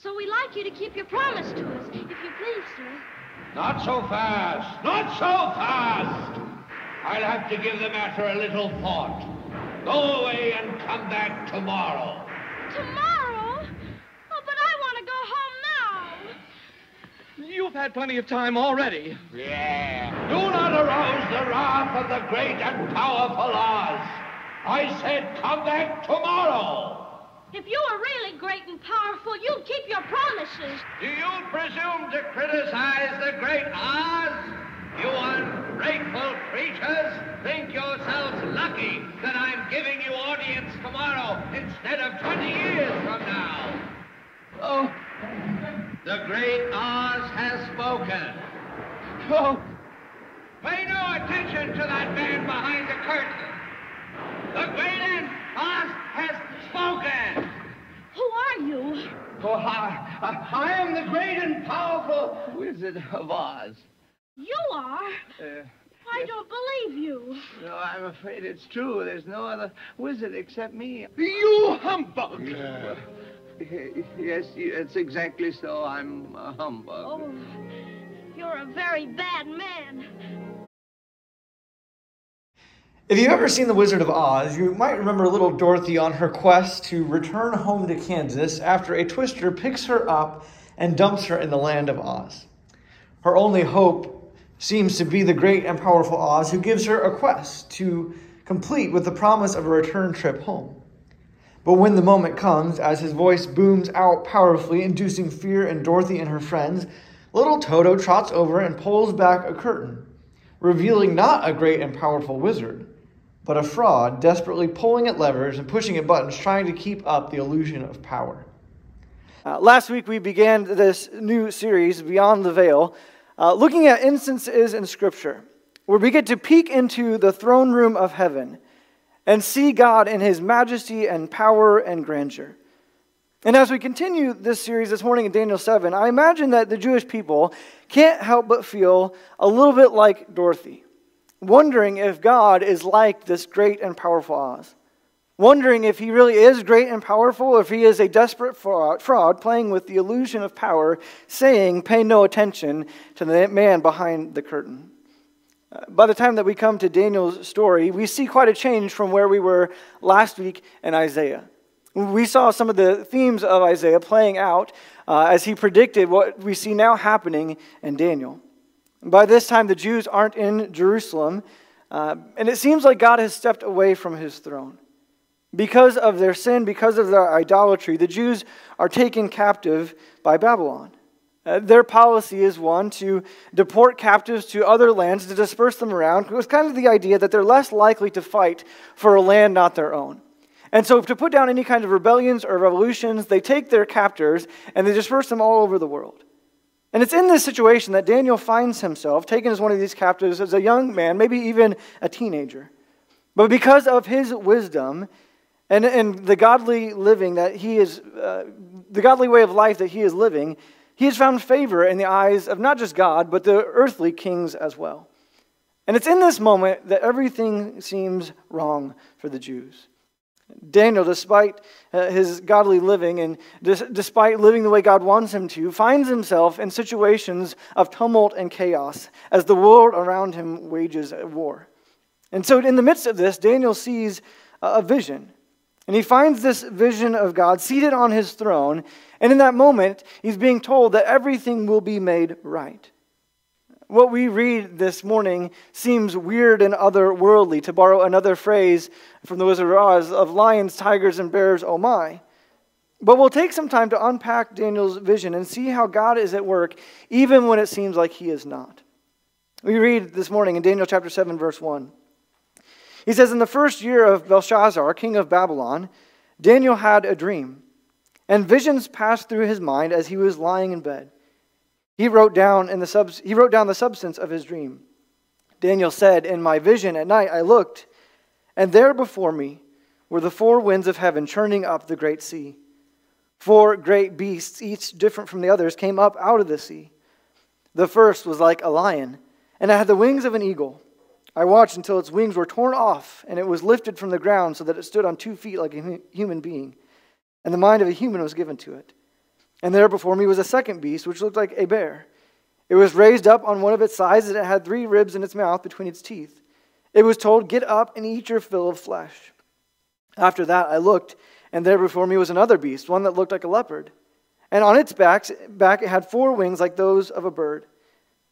So we'd like you to keep your promise to us, if you please, sir. Not so fast. Not so fast. I'll have to give the matter a little thought. Go away and come back tomorrow. Tomorrow? Oh, but I want to go home now. You've had plenty of time already. Yeah. Do not arouse the wrath of the great and powerful Oz. I said come back tomorrow. If you were really great and powerful, you'd keep your promises. Do you presume to criticize the great Oz? You ungrateful creatures think yourselves lucky that I'm giving you audience tomorrow instead of 20 years from now. Oh, The great Oz has spoken. oh, Pay no attention to that man behind the curtain. The great and Oz has spoken. Who are you? Oh, I, I, I am the great and powerful Wizard of Oz. You are? Uh, I don't believe you. no, I'm afraid it's true. There's no other wizard except me. you humbug! Yes, it's exactly so. I'm a humbug. Oh, you're a very bad man. If you've ever seen The Wizard of Oz, you might remember little Dorothy on her quest to return home to Kansas after a twister picks her up and dumps her in the land of Oz. Her only hope seems to be the great and powerful Oz, who gives her a quest to complete with the promise of a return trip home. But when the moment comes, as his voice booms out powerfully, inducing fear in Dorothy and her friends, little Toto trots over and pulls back a curtain, revealing not a great and powerful wizard, but a fraud desperately pulling at levers and pushing at buttons, trying to keep up the illusion of power. Uh, last week, we began this new series, Beyond the Veil, uh, looking at instances in Scripture where we get to peek into the throne room of heaven and see God in his majesty and power and grandeur. And as we continue this series this morning in Daniel 7, I imagine that the Jewish people can't help but feel a little bit like Dorothy, wondering if God is like this great and powerful Oz, wondering if he really is great and powerful, if he is a desperate fraud, fraud playing with the illusion of power, saying, Pay no attention to the man behind the curtain. Uh, By the time that we come to Daniel's story, we see quite a change from where we were last week in Isaiah. We saw some of the themes of Isaiah playing out uh, as he predicted what we see now happening in Daniel. By this time, the Jews aren't in Jerusalem, uh, and it seems like God has stepped away from his throne. Because of their sin, because of their idolatry, the Jews are taken captive by Babylon. Uh, their policy is one to deport captives to other lands, to disperse them around, It was kind of the idea that they're less likely to fight for a land not their own. And so, to put down any kind of rebellions or revolutions, they take their captors and they disperse them all over the world. And it's in this situation that Daniel finds himself taken as one of these captives as a young man, maybe even a teenager. But because of his wisdom and, and the godly living that he is, uh, the godly way of life that he is living, he has found favor in the eyes of not just God, but the earthly kings as well. And it's in this moment that everything seems wrong for the Jews. Daniel, despite uh, his godly living and despite living the way God wants him to, finds himself in situations of tumult and chaos as the world around him wages war. And so, in the midst of this, Daniel sees a vision. And he finds this vision of God seated on his throne. And in that moment, he's being told that everything will be made right. What we read this morning seems weird and otherworldly, to borrow another phrase from the Wizard of Oz of lions, tigers, and bears, oh my. But we'll take some time to unpack Daniel's vision and see how God is at work, even when it seems like he is not. We read this morning in Daniel chapter 7, verse 1. He says, In the first year of Belshazzar, king of Babylon, Daniel had a dream, and visions passed through his mind as he was lying in bed. He wrote down, in the subs- he wrote down the substance of his dream. Daniel said, In my vision at night I looked, and there before me were the four winds of heaven churning up the great sea. Four great beasts, each different from the others, came up out of the sea. The first was like a lion, and it had the wings of an eagle. I watched until its wings were torn off, and it was lifted from the ground so that it stood on two feet like a human being, and the mind of a human was given to it. And there before me was a second beast, which looked like a bear. It was raised up on one of its sides, and it had three ribs in its mouth between its teeth. It was told, Get up and eat your fill of flesh. After that, I looked, and there before me was another beast, one that looked like a leopard. And on its back, back it had four wings like those of a bird.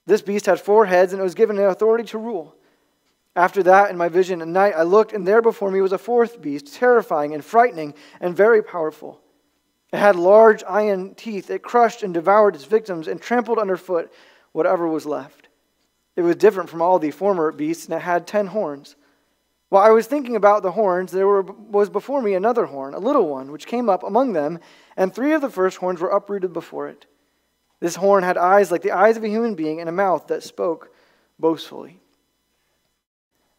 This beast had four heads, and it was given an authority to rule. After that, in my vision at night, I looked, and there before me was a fourth beast, terrifying and frightening and very powerful. It had large iron teeth. It crushed and devoured its victims and trampled underfoot whatever was left. It was different from all the former beasts, and it had ten horns. While I was thinking about the horns, there were, was before me another horn, a little one, which came up among them, and three of the first horns were uprooted before it. This horn had eyes like the eyes of a human being and a mouth that spoke boastfully.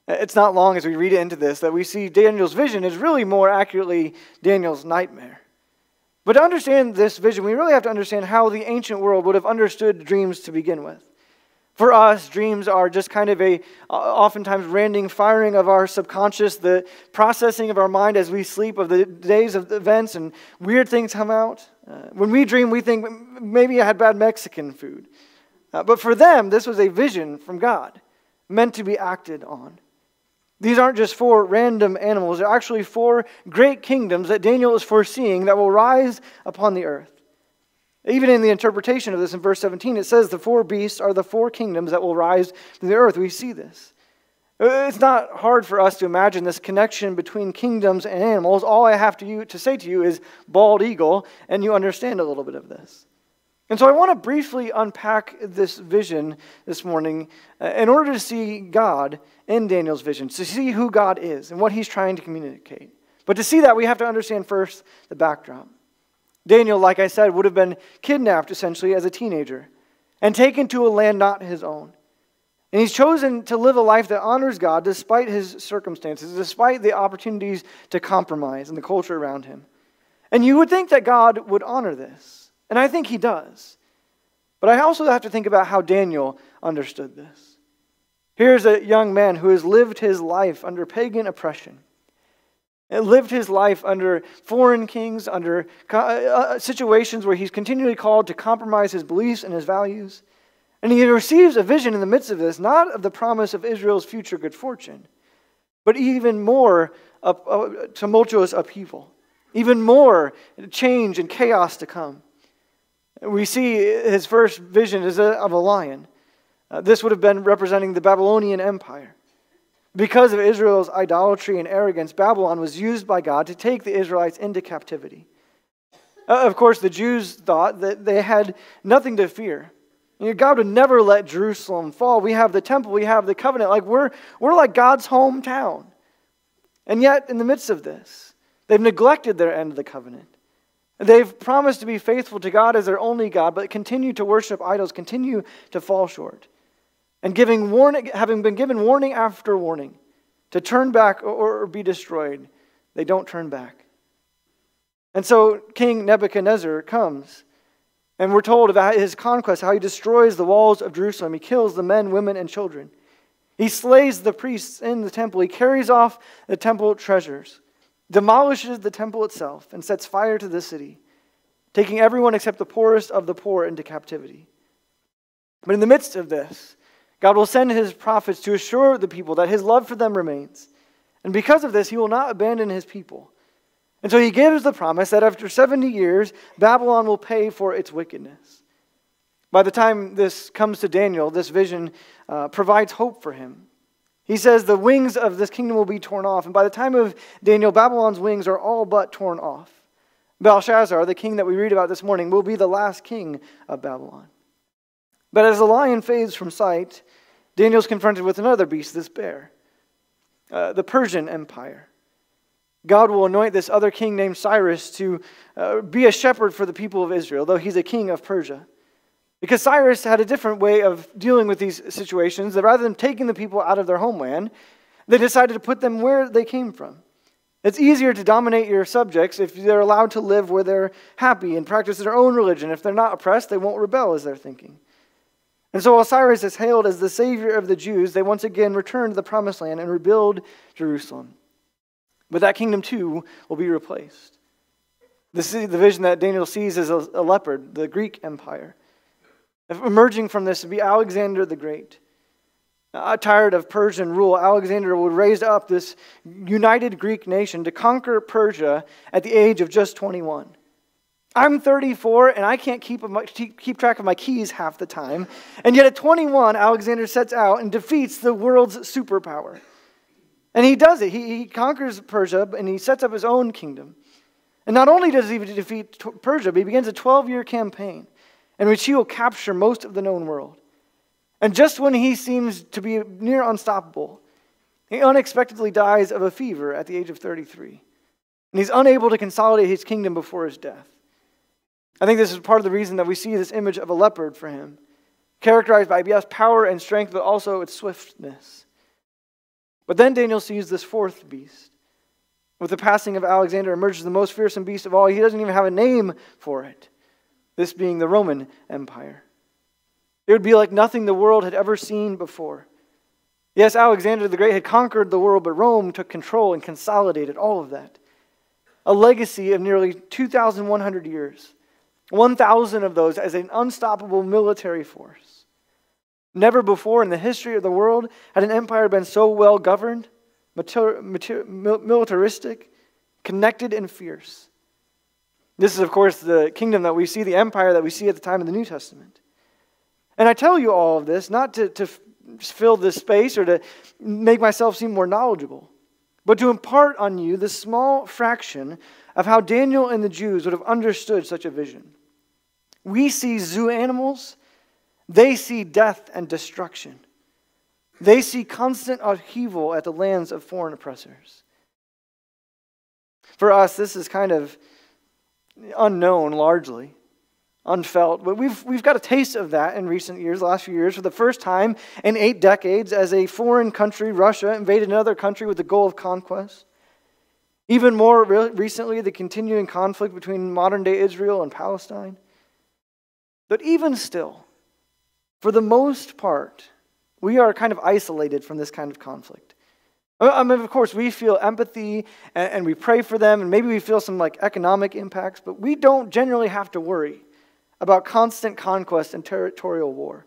It's not long as we read into this that we see Daniel's vision is really more accurately Daniel's nightmare. But to understand this vision, we really have to understand how the ancient world would have understood dreams to begin with. For us, dreams are just kind of a oftentimes random firing of our subconscious, the processing of our mind as we sleep of the days of events and weird things come out. Uh, when we dream, we think maybe I had bad Mexican food. Uh, but for them, this was a vision from God meant to be acted on. These aren't just four random animals, they're actually four great kingdoms that Daniel is foreseeing that will rise upon the earth. Even in the interpretation of this in verse 17, it says the four beasts are the four kingdoms that will rise to the earth. We see this. It's not hard for us to imagine this connection between kingdoms and animals. All I have to, you, to say to you is bald eagle, and you understand a little bit of this. And so I want to briefly unpack this vision this morning uh, in order to see God in Daniel's vision, to see who God is and what he's trying to communicate. But to see that, we have to understand first the backdrop. Daniel, like I said, would have been kidnapped essentially as a teenager and taken to a land not his own. And he's chosen to live a life that honors God despite his circumstances, despite the opportunities to compromise and the culture around him. And you would think that God would honor this. And I think he does. But I also have to think about how Daniel understood this. Here's a young man who has lived his life under pagan oppression and lived his life under foreign kings, under uh, uh, situations where he's continually called to compromise his beliefs and his values. And he receives a vision in the midst of this, not of the promise of Israel's future good fortune, but even more uh, tumultuous upheaval, even more change and chaos to come. We see his first vision is of a lion. Uh, this would have been representing the Babylonian Empire. Because of Israel's idolatry and arrogance, Babylon was used by God to take the Israelites into captivity. Uh, of course, the Jews thought that they had nothing to fear. You know, God would never let Jerusalem fall. We have the temple, we have the covenant. Like we're, we're like God's hometown. And yet, in the midst of this, they've neglected their end of the covenant. They've promised to be faithful to God as their only God, but continue to worship idols, continue to fall short and giving warning, having been given warning after warning to turn back or, or be destroyed, they don't turn back. And so King Nebuchadnezzar comes, and we're told about his conquest, how he destroys the walls of Jerusalem. He kills the men, women, and children. He slays the priests in the temple. He carries off the temple treasures, demolishes the temple itself, and sets fire to the city, taking everyone except the poorest of the poor into captivity. But in the midst of this, God will send his prophets to assure the people that his love for them remains. And because of this, he will not abandon his people. And so he gives the promise that after 70 years, Babylon will pay for its wickedness. By the time this comes to Daniel, this vision uh, provides hope for him. He says the wings of this kingdom will be torn off. And by the time of Daniel, Babylon's wings are all but torn off. Belshazzar, the king that we read about this morning, will be the last king of Babylon. But as the lion fades from sight, Daniel's confronted with another beast, this bear, uh, the Persian Empire. God will anoint this other king named Cyrus to uh, be a shepherd for the people of Israel, though he's a king of Persia. Because Cyrus had a different way of dealing with these situations, that rather than taking the people out of their homeland, they decided to put them where they came from. It's easier to dominate your subjects if they're allowed to live where they're happy and practice their own religion. If they're not oppressed, they won't rebel, as they're thinking. And so Cyrus is hailed as the savior of the Jews. They once again return to the promised land and rebuild Jerusalem. But that kingdom too will be replaced. The, the vision that Daniel sees is a, a leopard, the Greek Empire. Emerging from this would be Alexander the Great. Uh, tired of Persian rule, Alexander would raise up this united Greek nation to conquer Persia at the age of just 21. I'm 34 and I can't keep, keep track of my keys half the time. And yet at 21, Alexander sets out and defeats the world's superpower. And he does it. He, he conquers Persia and he sets up his own kingdom. And not only does he defeat Persia, but he begins a 12 year campaign in which he will capture most of the known world. And just when he seems to be near unstoppable, he unexpectedly dies of a fever at the age of 33. And he's unable to consolidate his kingdom before his death. I think this is part of the reason that we see this image of a leopard for him, characterized by, yes, power and strength, but also its swiftness. But then Daniel sees this fourth beast. With the passing of Alexander emerges the most fearsome beast of all. He doesn't even have a name for it, this being the Roman Empire. It would be like nothing the world had ever seen before. Yes, Alexander the Great had conquered the world, but Rome took control and consolidated all of that. A legacy of nearly 2,100 years, 1,000 of those as an unstoppable military force. Never before in the history of the world had an empire been so well governed, militaristic, connected, and fierce. This is, of course, the kingdom that we see, the empire that we see at the time of the New Testament. And I tell you all of this not to, to fill this space or to make myself seem more knowledgeable, but to impart on you the small fraction of how Daniel and the Jews would have understood such a vision. We see zoo animals, they see death and destruction. They see constant upheaval at the lands of foreign oppressors. For us, this is kind of unknown largely unfelt. But we've, we've got a taste of that in recent years, last few years, for the first time in eight decades, as a foreign country, Russia, invaded another country with the goal of conquest. Even more re- recently, the continuing conflict between modern day Israel and Palestine. But even still, for the most part, we are kind of isolated from this kind of conflict. I mean, of course, we feel empathy and, and we pray for them, and maybe we feel some like economic impacts, but we don't generally have to worry about constant conquest and territorial war.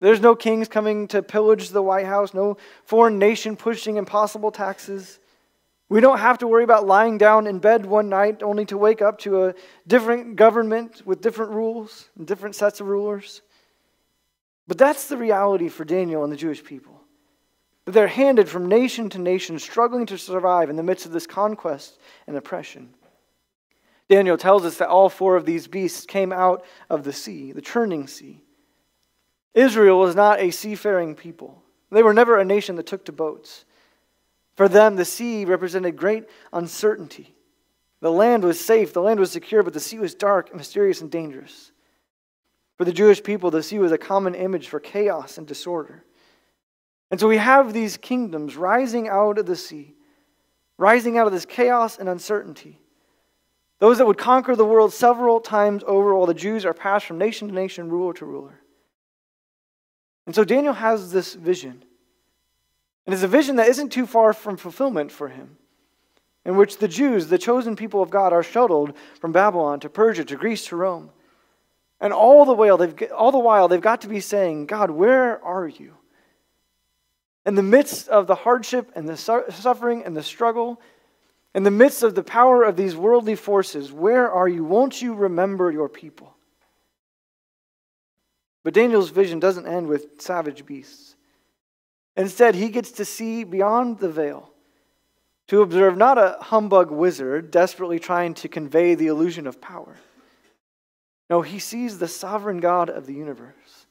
There's no kings coming to pillage the White House, no foreign nation pushing impossible taxes. We don't have to worry about lying down in bed one night only to wake up to a different government with different rules and different sets of rulers. But that's the reality for Daniel and the Jewish people. That they're handed from nation to nation, struggling to survive in the midst of this conquest and oppression. Daniel tells us that all four of these beasts came out of the sea, the churning sea. Israel was not a seafaring people. They were never a nation that took to boats. For them, the sea represented great uncertainty. The land was safe, the land was secure, but the sea was dark, mysterious, and dangerous. For the Jewish people, the sea was a common image for chaos and disorder. And so we have these kingdoms rising out of the sea, rising out of this chaos and uncertainty. Those that would conquer the world several times over while the Jews are passed from nation to nation, ruler to ruler. And so Daniel has this vision. And it's a vision that isn't too far from fulfillment for him, in which the Jews, the chosen people of God, are shuttled from Babylon to Persia to Greece to Rome. And all the while they've, all the while, they've got to be saying, God, where are you? In the midst of the hardship and the suffering and the struggle, in the midst of the power of these worldly forces, where are you? Won't you remember your people? But Daniel's vision doesn't end with savage beasts. Instead, he gets to see beyond the veil, to observe not a humbug wizard desperately trying to convey the illusion of power. No, he sees the sovereign God of the universe,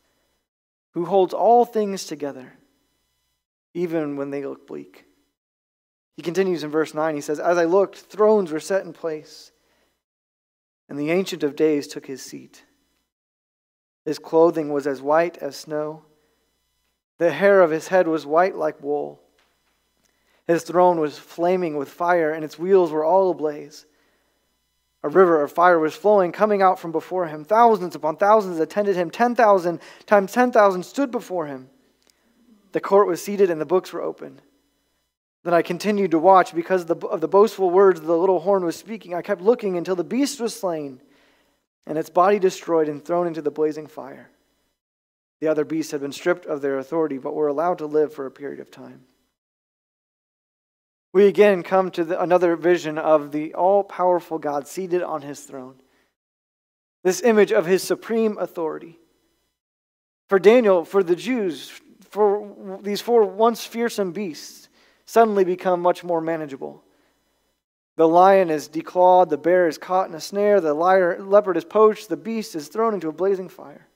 who holds all things together, even when they look bleak. He continues in verse 9. He says, As I looked, thrones were set in place, and the Ancient of Days took his seat. His clothing was as white as snow, the hair of his head was white like wool. His throne was flaming with fire, and its wheels were all ablaze. A river of fire was flowing, coming out from before him. Thousands upon thousands attended him. 10,000 times 10,000 stood before him. The court was seated, and the books were opened. Then I continued to watch because of the, of the boastful words the little horn was speaking. I kept looking until the beast was slain and its body destroyed and thrown into the blazing fire. The other beasts had been stripped of their authority, but were allowed to live for a period of time. We again come to the, another vision of the all powerful God seated on his throne. This image of his supreme authority. For Daniel, for the Jews, for these four once fearsome beasts suddenly become much more manageable. The lion is declawed, the bear is caught in a snare, the liar, leopard is poached, the beast is thrown into a blazing fire.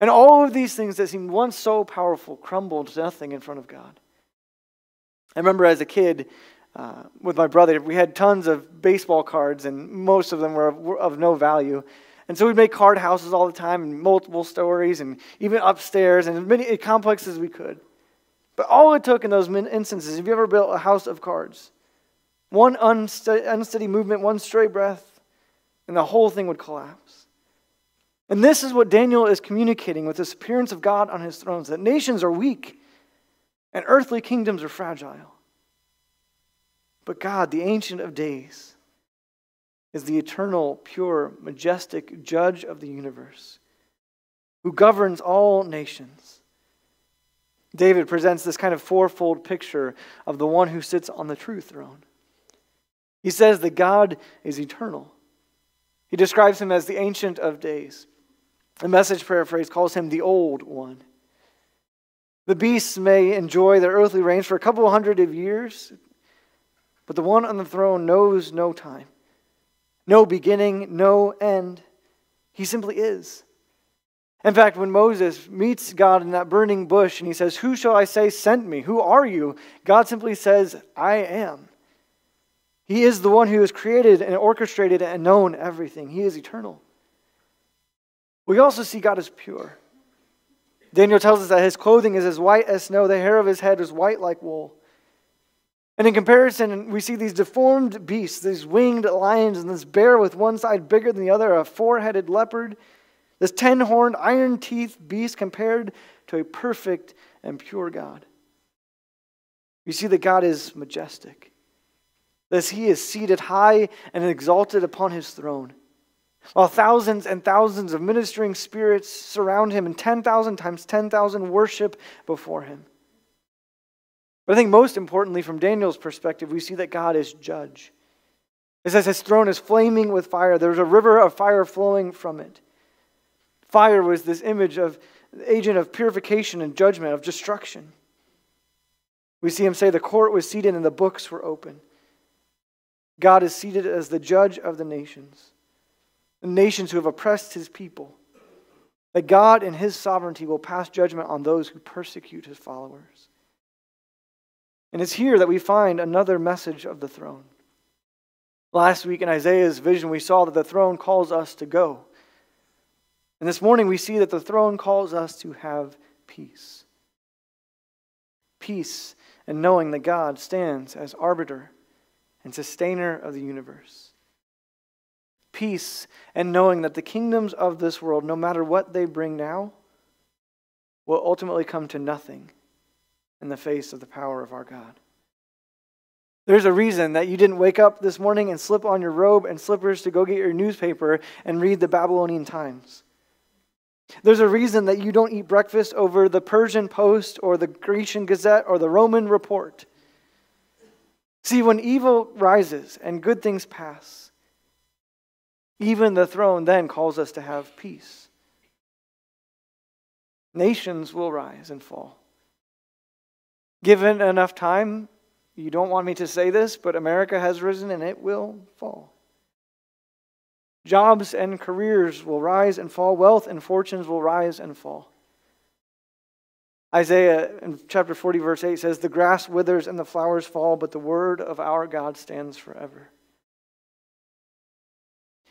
And all of these things that seemed once so powerful crumbled to nothing in front of God. I remember as a kid uh, with my brother, we had tons of baseball cards, and most of them were of, were of no value. And so we'd make card houses all the time, and multiple stories, and even upstairs, and as many complexes as we could. But all it took in those instances, if you ever built a house of cards? One unsteady movement, one stray breath, and the whole thing would collapse. And this is what Daniel is communicating with this appearance of God on his thrones that nations are weak and earthly kingdoms are fragile. But God, the Ancient of Days, is the eternal, pure, majestic judge of the universe who governs all nations. David presents this kind of fourfold picture of the one who sits on the true throne. He says that God is eternal. He describes him as the Ancient of Days. The message paraphrase calls him the Old One. The beasts may enjoy their earthly reigns for a couple hundred of years, but the one on the throne knows no time, no beginning, no end. He simply is. In fact, when Moses meets God in that burning bush and he says, Who shall I say sent me? Who are you? God simply says, I am. He is the one who has created and orchestrated and known everything. He is eternal. We also see God as pure. Daniel tells us that his clothing is as white as snow, the hair of his head is white like wool. And in comparison, we see these deformed beasts, these winged lions, and this bear with one side bigger than the other, a four headed leopard, this ten horned, iron teeth beast compared to a perfect and pure God. You see that God is majestic as he is seated high and exalted upon his throne, while thousands and thousands of ministering spirits surround him and 10,000 times 10,000 worship before him. But I think most importantly, from Daniel's perspective, we see that God is judge. It says his throne is flaming with fire. There's a river of fire flowing from it. Fire was this image of agent of purification and judgment, of destruction. We see him say the court was seated and the books were open. God is seated as the judge of the nations, the nations who have oppressed his people. That God in his sovereignty will pass judgment on those who persecute his followers. And it's here that we find another message of the throne. Last week in Isaiah's vision, we saw that the throne calls us to go. And this morning, we see that the throne calls us to have peace. Peace and knowing that God stands as arbiter and sustainer of the universe. Peace and knowing that the kingdoms of this world, no matter what they bring now, will ultimately come to nothing in the face of the power of our God. There's a reason that you didn't wake up this morning and slip on your robe and slippers to go get your newspaper and read the Babylonian Times. There's a reason that you don't eat breakfast over the Persian Post or the Grecian Gazette or the Roman Report. See, when evil rises and good things pass, even the throne then calls us to have peace. Nations will rise and fall. Given enough time, you don't want me to say this, but America has risen and it will fall. Jobs and careers will rise and fall. Wealth and fortunes will rise and fall. Isaiah in chapter 40, verse 8 says, The grass withers and the flowers fall, but the word of our God stands forever.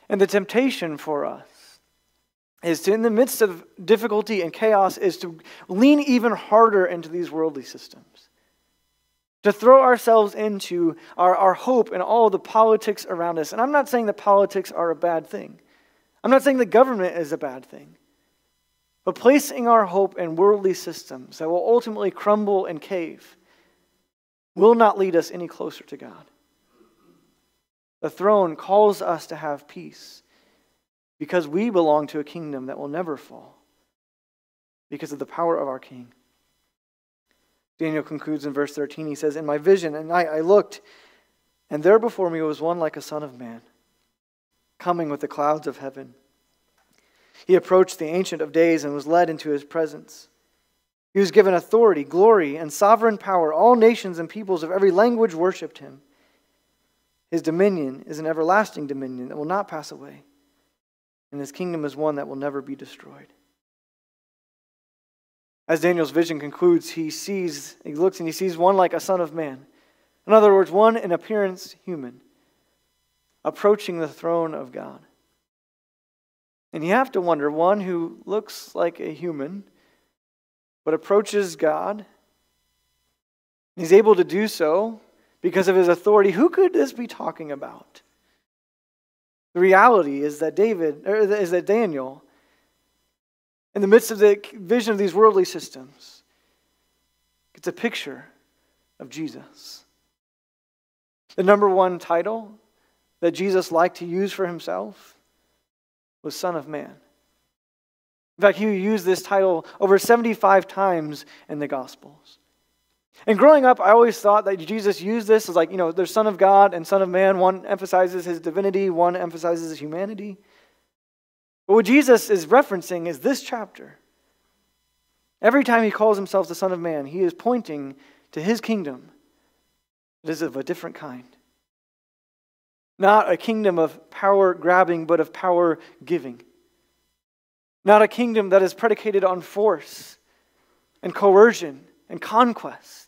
And the temptation for us is to, in the midst of difficulty and chaos, is to lean even harder into these worldly systems. To throw ourselves into our, our hope and all the politics around us. And I'm not saying that politics are a bad thing. I'm not saying the government is a bad thing. But placing our hope in worldly systems that will ultimately crumble and cave will not lead us any closer to God. The throne calls us to have peace because we belong to a kingdom that will never fall because of the power of our King. Daniel concludes in verse 13. He says, In my vision, and I, I looked, and there before me was one like a son of man, coming with the clouds of heaven. He approached the Ancient of Days and was led into his presence. He was given authority, glory, and sovereign power. All nations and peoples of every language worshiped him. His dominion is an everlasting dominion that will not pass away, and his kingdom is one that will never be destroyed. As Daniel's vision concludes, he sees, he looks and he sees one like a son of man. In other words, one in appearance human, approaching the throne of God. And you have to wonder one who looks like a human, but approaches God. He's able to do so because of his authority. Who could this be talking about? The reality is that David, is that Daniel, in the midst of the vision of these worldly systems, gets a picture of Jesus. The number one title that Jesus liked to use for himself was Son of Man. In fact, he used this title over 75 times in the Gospels. And growing up, I always thought that Jesus used this as like, you know, there's Son of God and Son of Man. One emphasizes his divinity, one emphasizes his humanity. But what Jesus is referencing is this chapter. Every time he calls himself the Son of Man, he is pointing to his kingdom that is of a different kind. Not a kingdom of power grabbing, but of power giving. Not a kingdom that is predicated on force and coercion and conquest,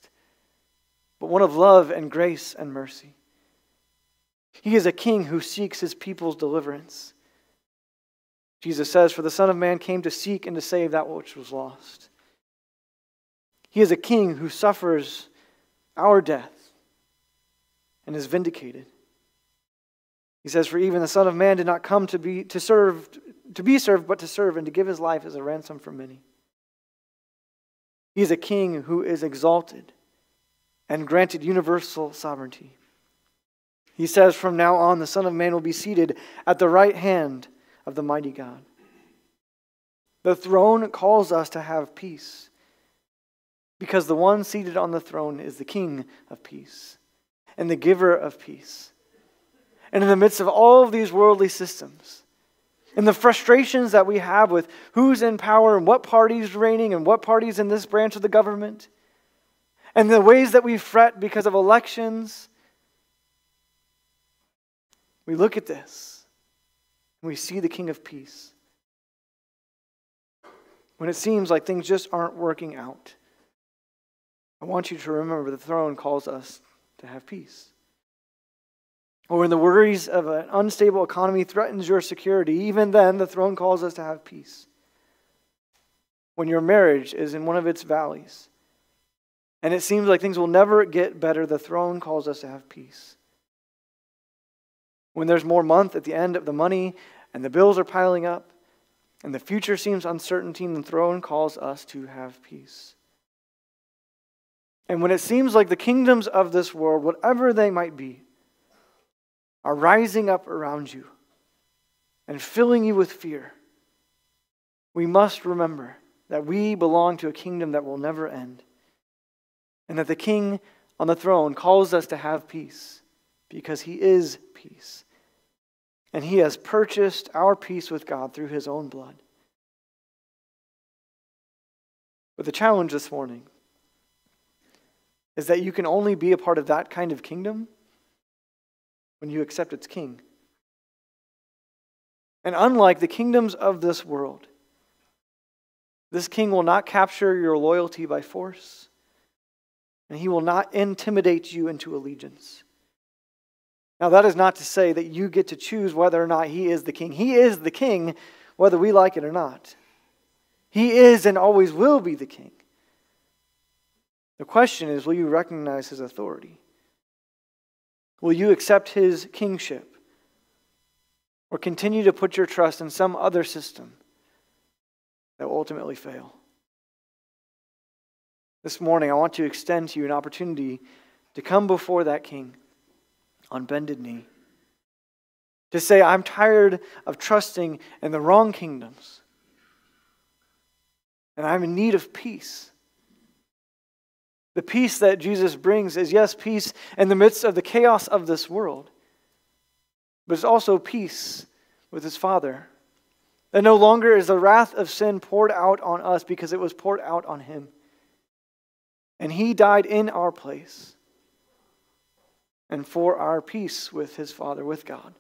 but one of love and grace and mercy. He is a king who seeks his people's deliverance. Jesus says, For the Son of Man came to seek and to save that which was lost. He is a king who suffers our death and is vindicated. He says, For even the Son of Man did not come to be to serve to be served, but to serve and to give his life as a ransom for many. He is a king who is exalted and granted universal sovereignty. He says, From now on, the Son of Man will be seated at the right hand of the mighty God. The throne calls us to have peace because the one seated on the throne is the King of peace and the giver of peace. And in the midst of all of these worldly systems, and the frustrations that we have with who's in power and what party's reigning and what party's in this branch of the government, and the ways that we fret because of elections, we look at this and we see the King of Peace. When it seems like things just aren't working out, I want you to remember the throne calls us to have peace. Or when the worries of an unstable economy threatens your security, even then the throne calls us to have peace. When your marriage is in one of its valleys, and it seems like things will never get better, the throne calls us to have peace. When there's more month at the end of the money and the bills are piling up and the future seems uncertainty, the throne calls us to have peace. And when it seems like the kingdoms of this world, whatever they might be, are rising up around you and filling you with fear, we must remember that we belong to a kingdom that will never end and that the king on the throne calls us to have peace because he is peace. And he has purchased our peace with God through his own blood. But the challenge this morning is that you can only be a part of that kind of kingdom when you accept its king. And unlike the kingdoms of this world, this king will not capture your loyalty by force, and he will not intimidate you into allegiance. Now, that is not to say that you get to choose whether or not he is the king. He is the king, whether we like it or not. He is and always will be the king. The question is will you recognize his authority? Will you accept his kingship? Or continue to put your trust in some other system that will ultimately fail? This morning, I want to extend to you an opportunity to come before that king on bended knee. To say, I'm tired of trusting in the wrong kingdoms. And I'm in need of peace. The peace that Jesus brings is, yes, peace in the midst of the chaos of this world, but it's also peace with his Father. That no longer is the wrath of sin poured out on us because it was poured out on him. And he died in our place and for our peace with his Father, with God.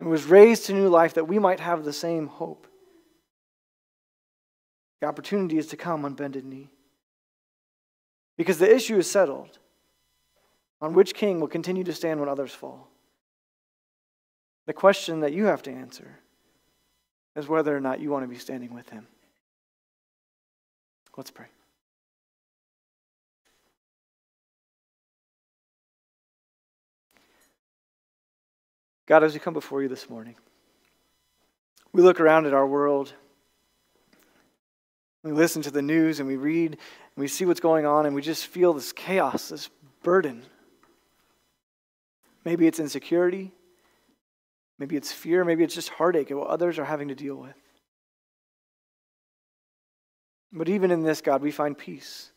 And was raised to new life that we might have the same hope. The opportunity is to come on bended knee. Because the issue is settled on which king will continue to stand when others fall. The question that you have to answer is whether or not you want to be standing with him. Let's pray. God, as we come before you this morning, we look around at our world. We listen to the news and we read and we see what's going on and we just feel this chaos, this burden. Maybe it's insecurity. Maybe it's fear. Maybe it's just heartache at what others are having to deal with. But even in this, God, we find peace.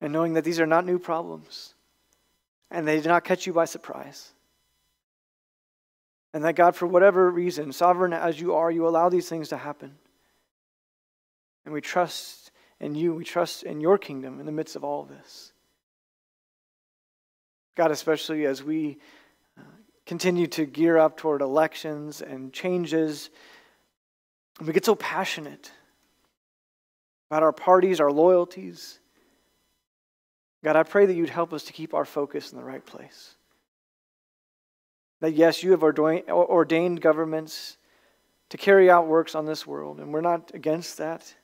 And knowing that these are not new problems and they do not catch you by surprise. And that God, for whatever reason, sovereign as you are, you allow these things to happen. And we trust in you. We trust in your kingdom in the midst of all of this. God, especially as we uh, continue to gear up toward elections and changes, and we get so passionate about our parties, our loyalties. God, I pray that you'd help us to keep our focus in the right place. That yes, you have ordained governments to carry out works on this world, and we're not against that.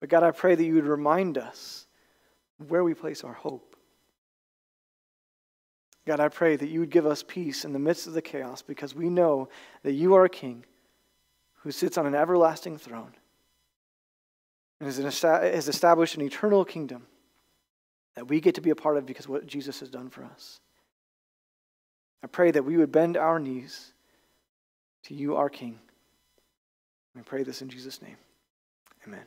But God, I pray that you would remind us where we place our hope. God, I pray that you would give us peace in the midst of the chaos because we know that you are a king who sits on an everlasting throne and has established an eternal kingdom that we get to be a part of because of what Jesus has done for us. I pray that we would bend our knees to you, our King. We pray this in Jesus' name. Amen.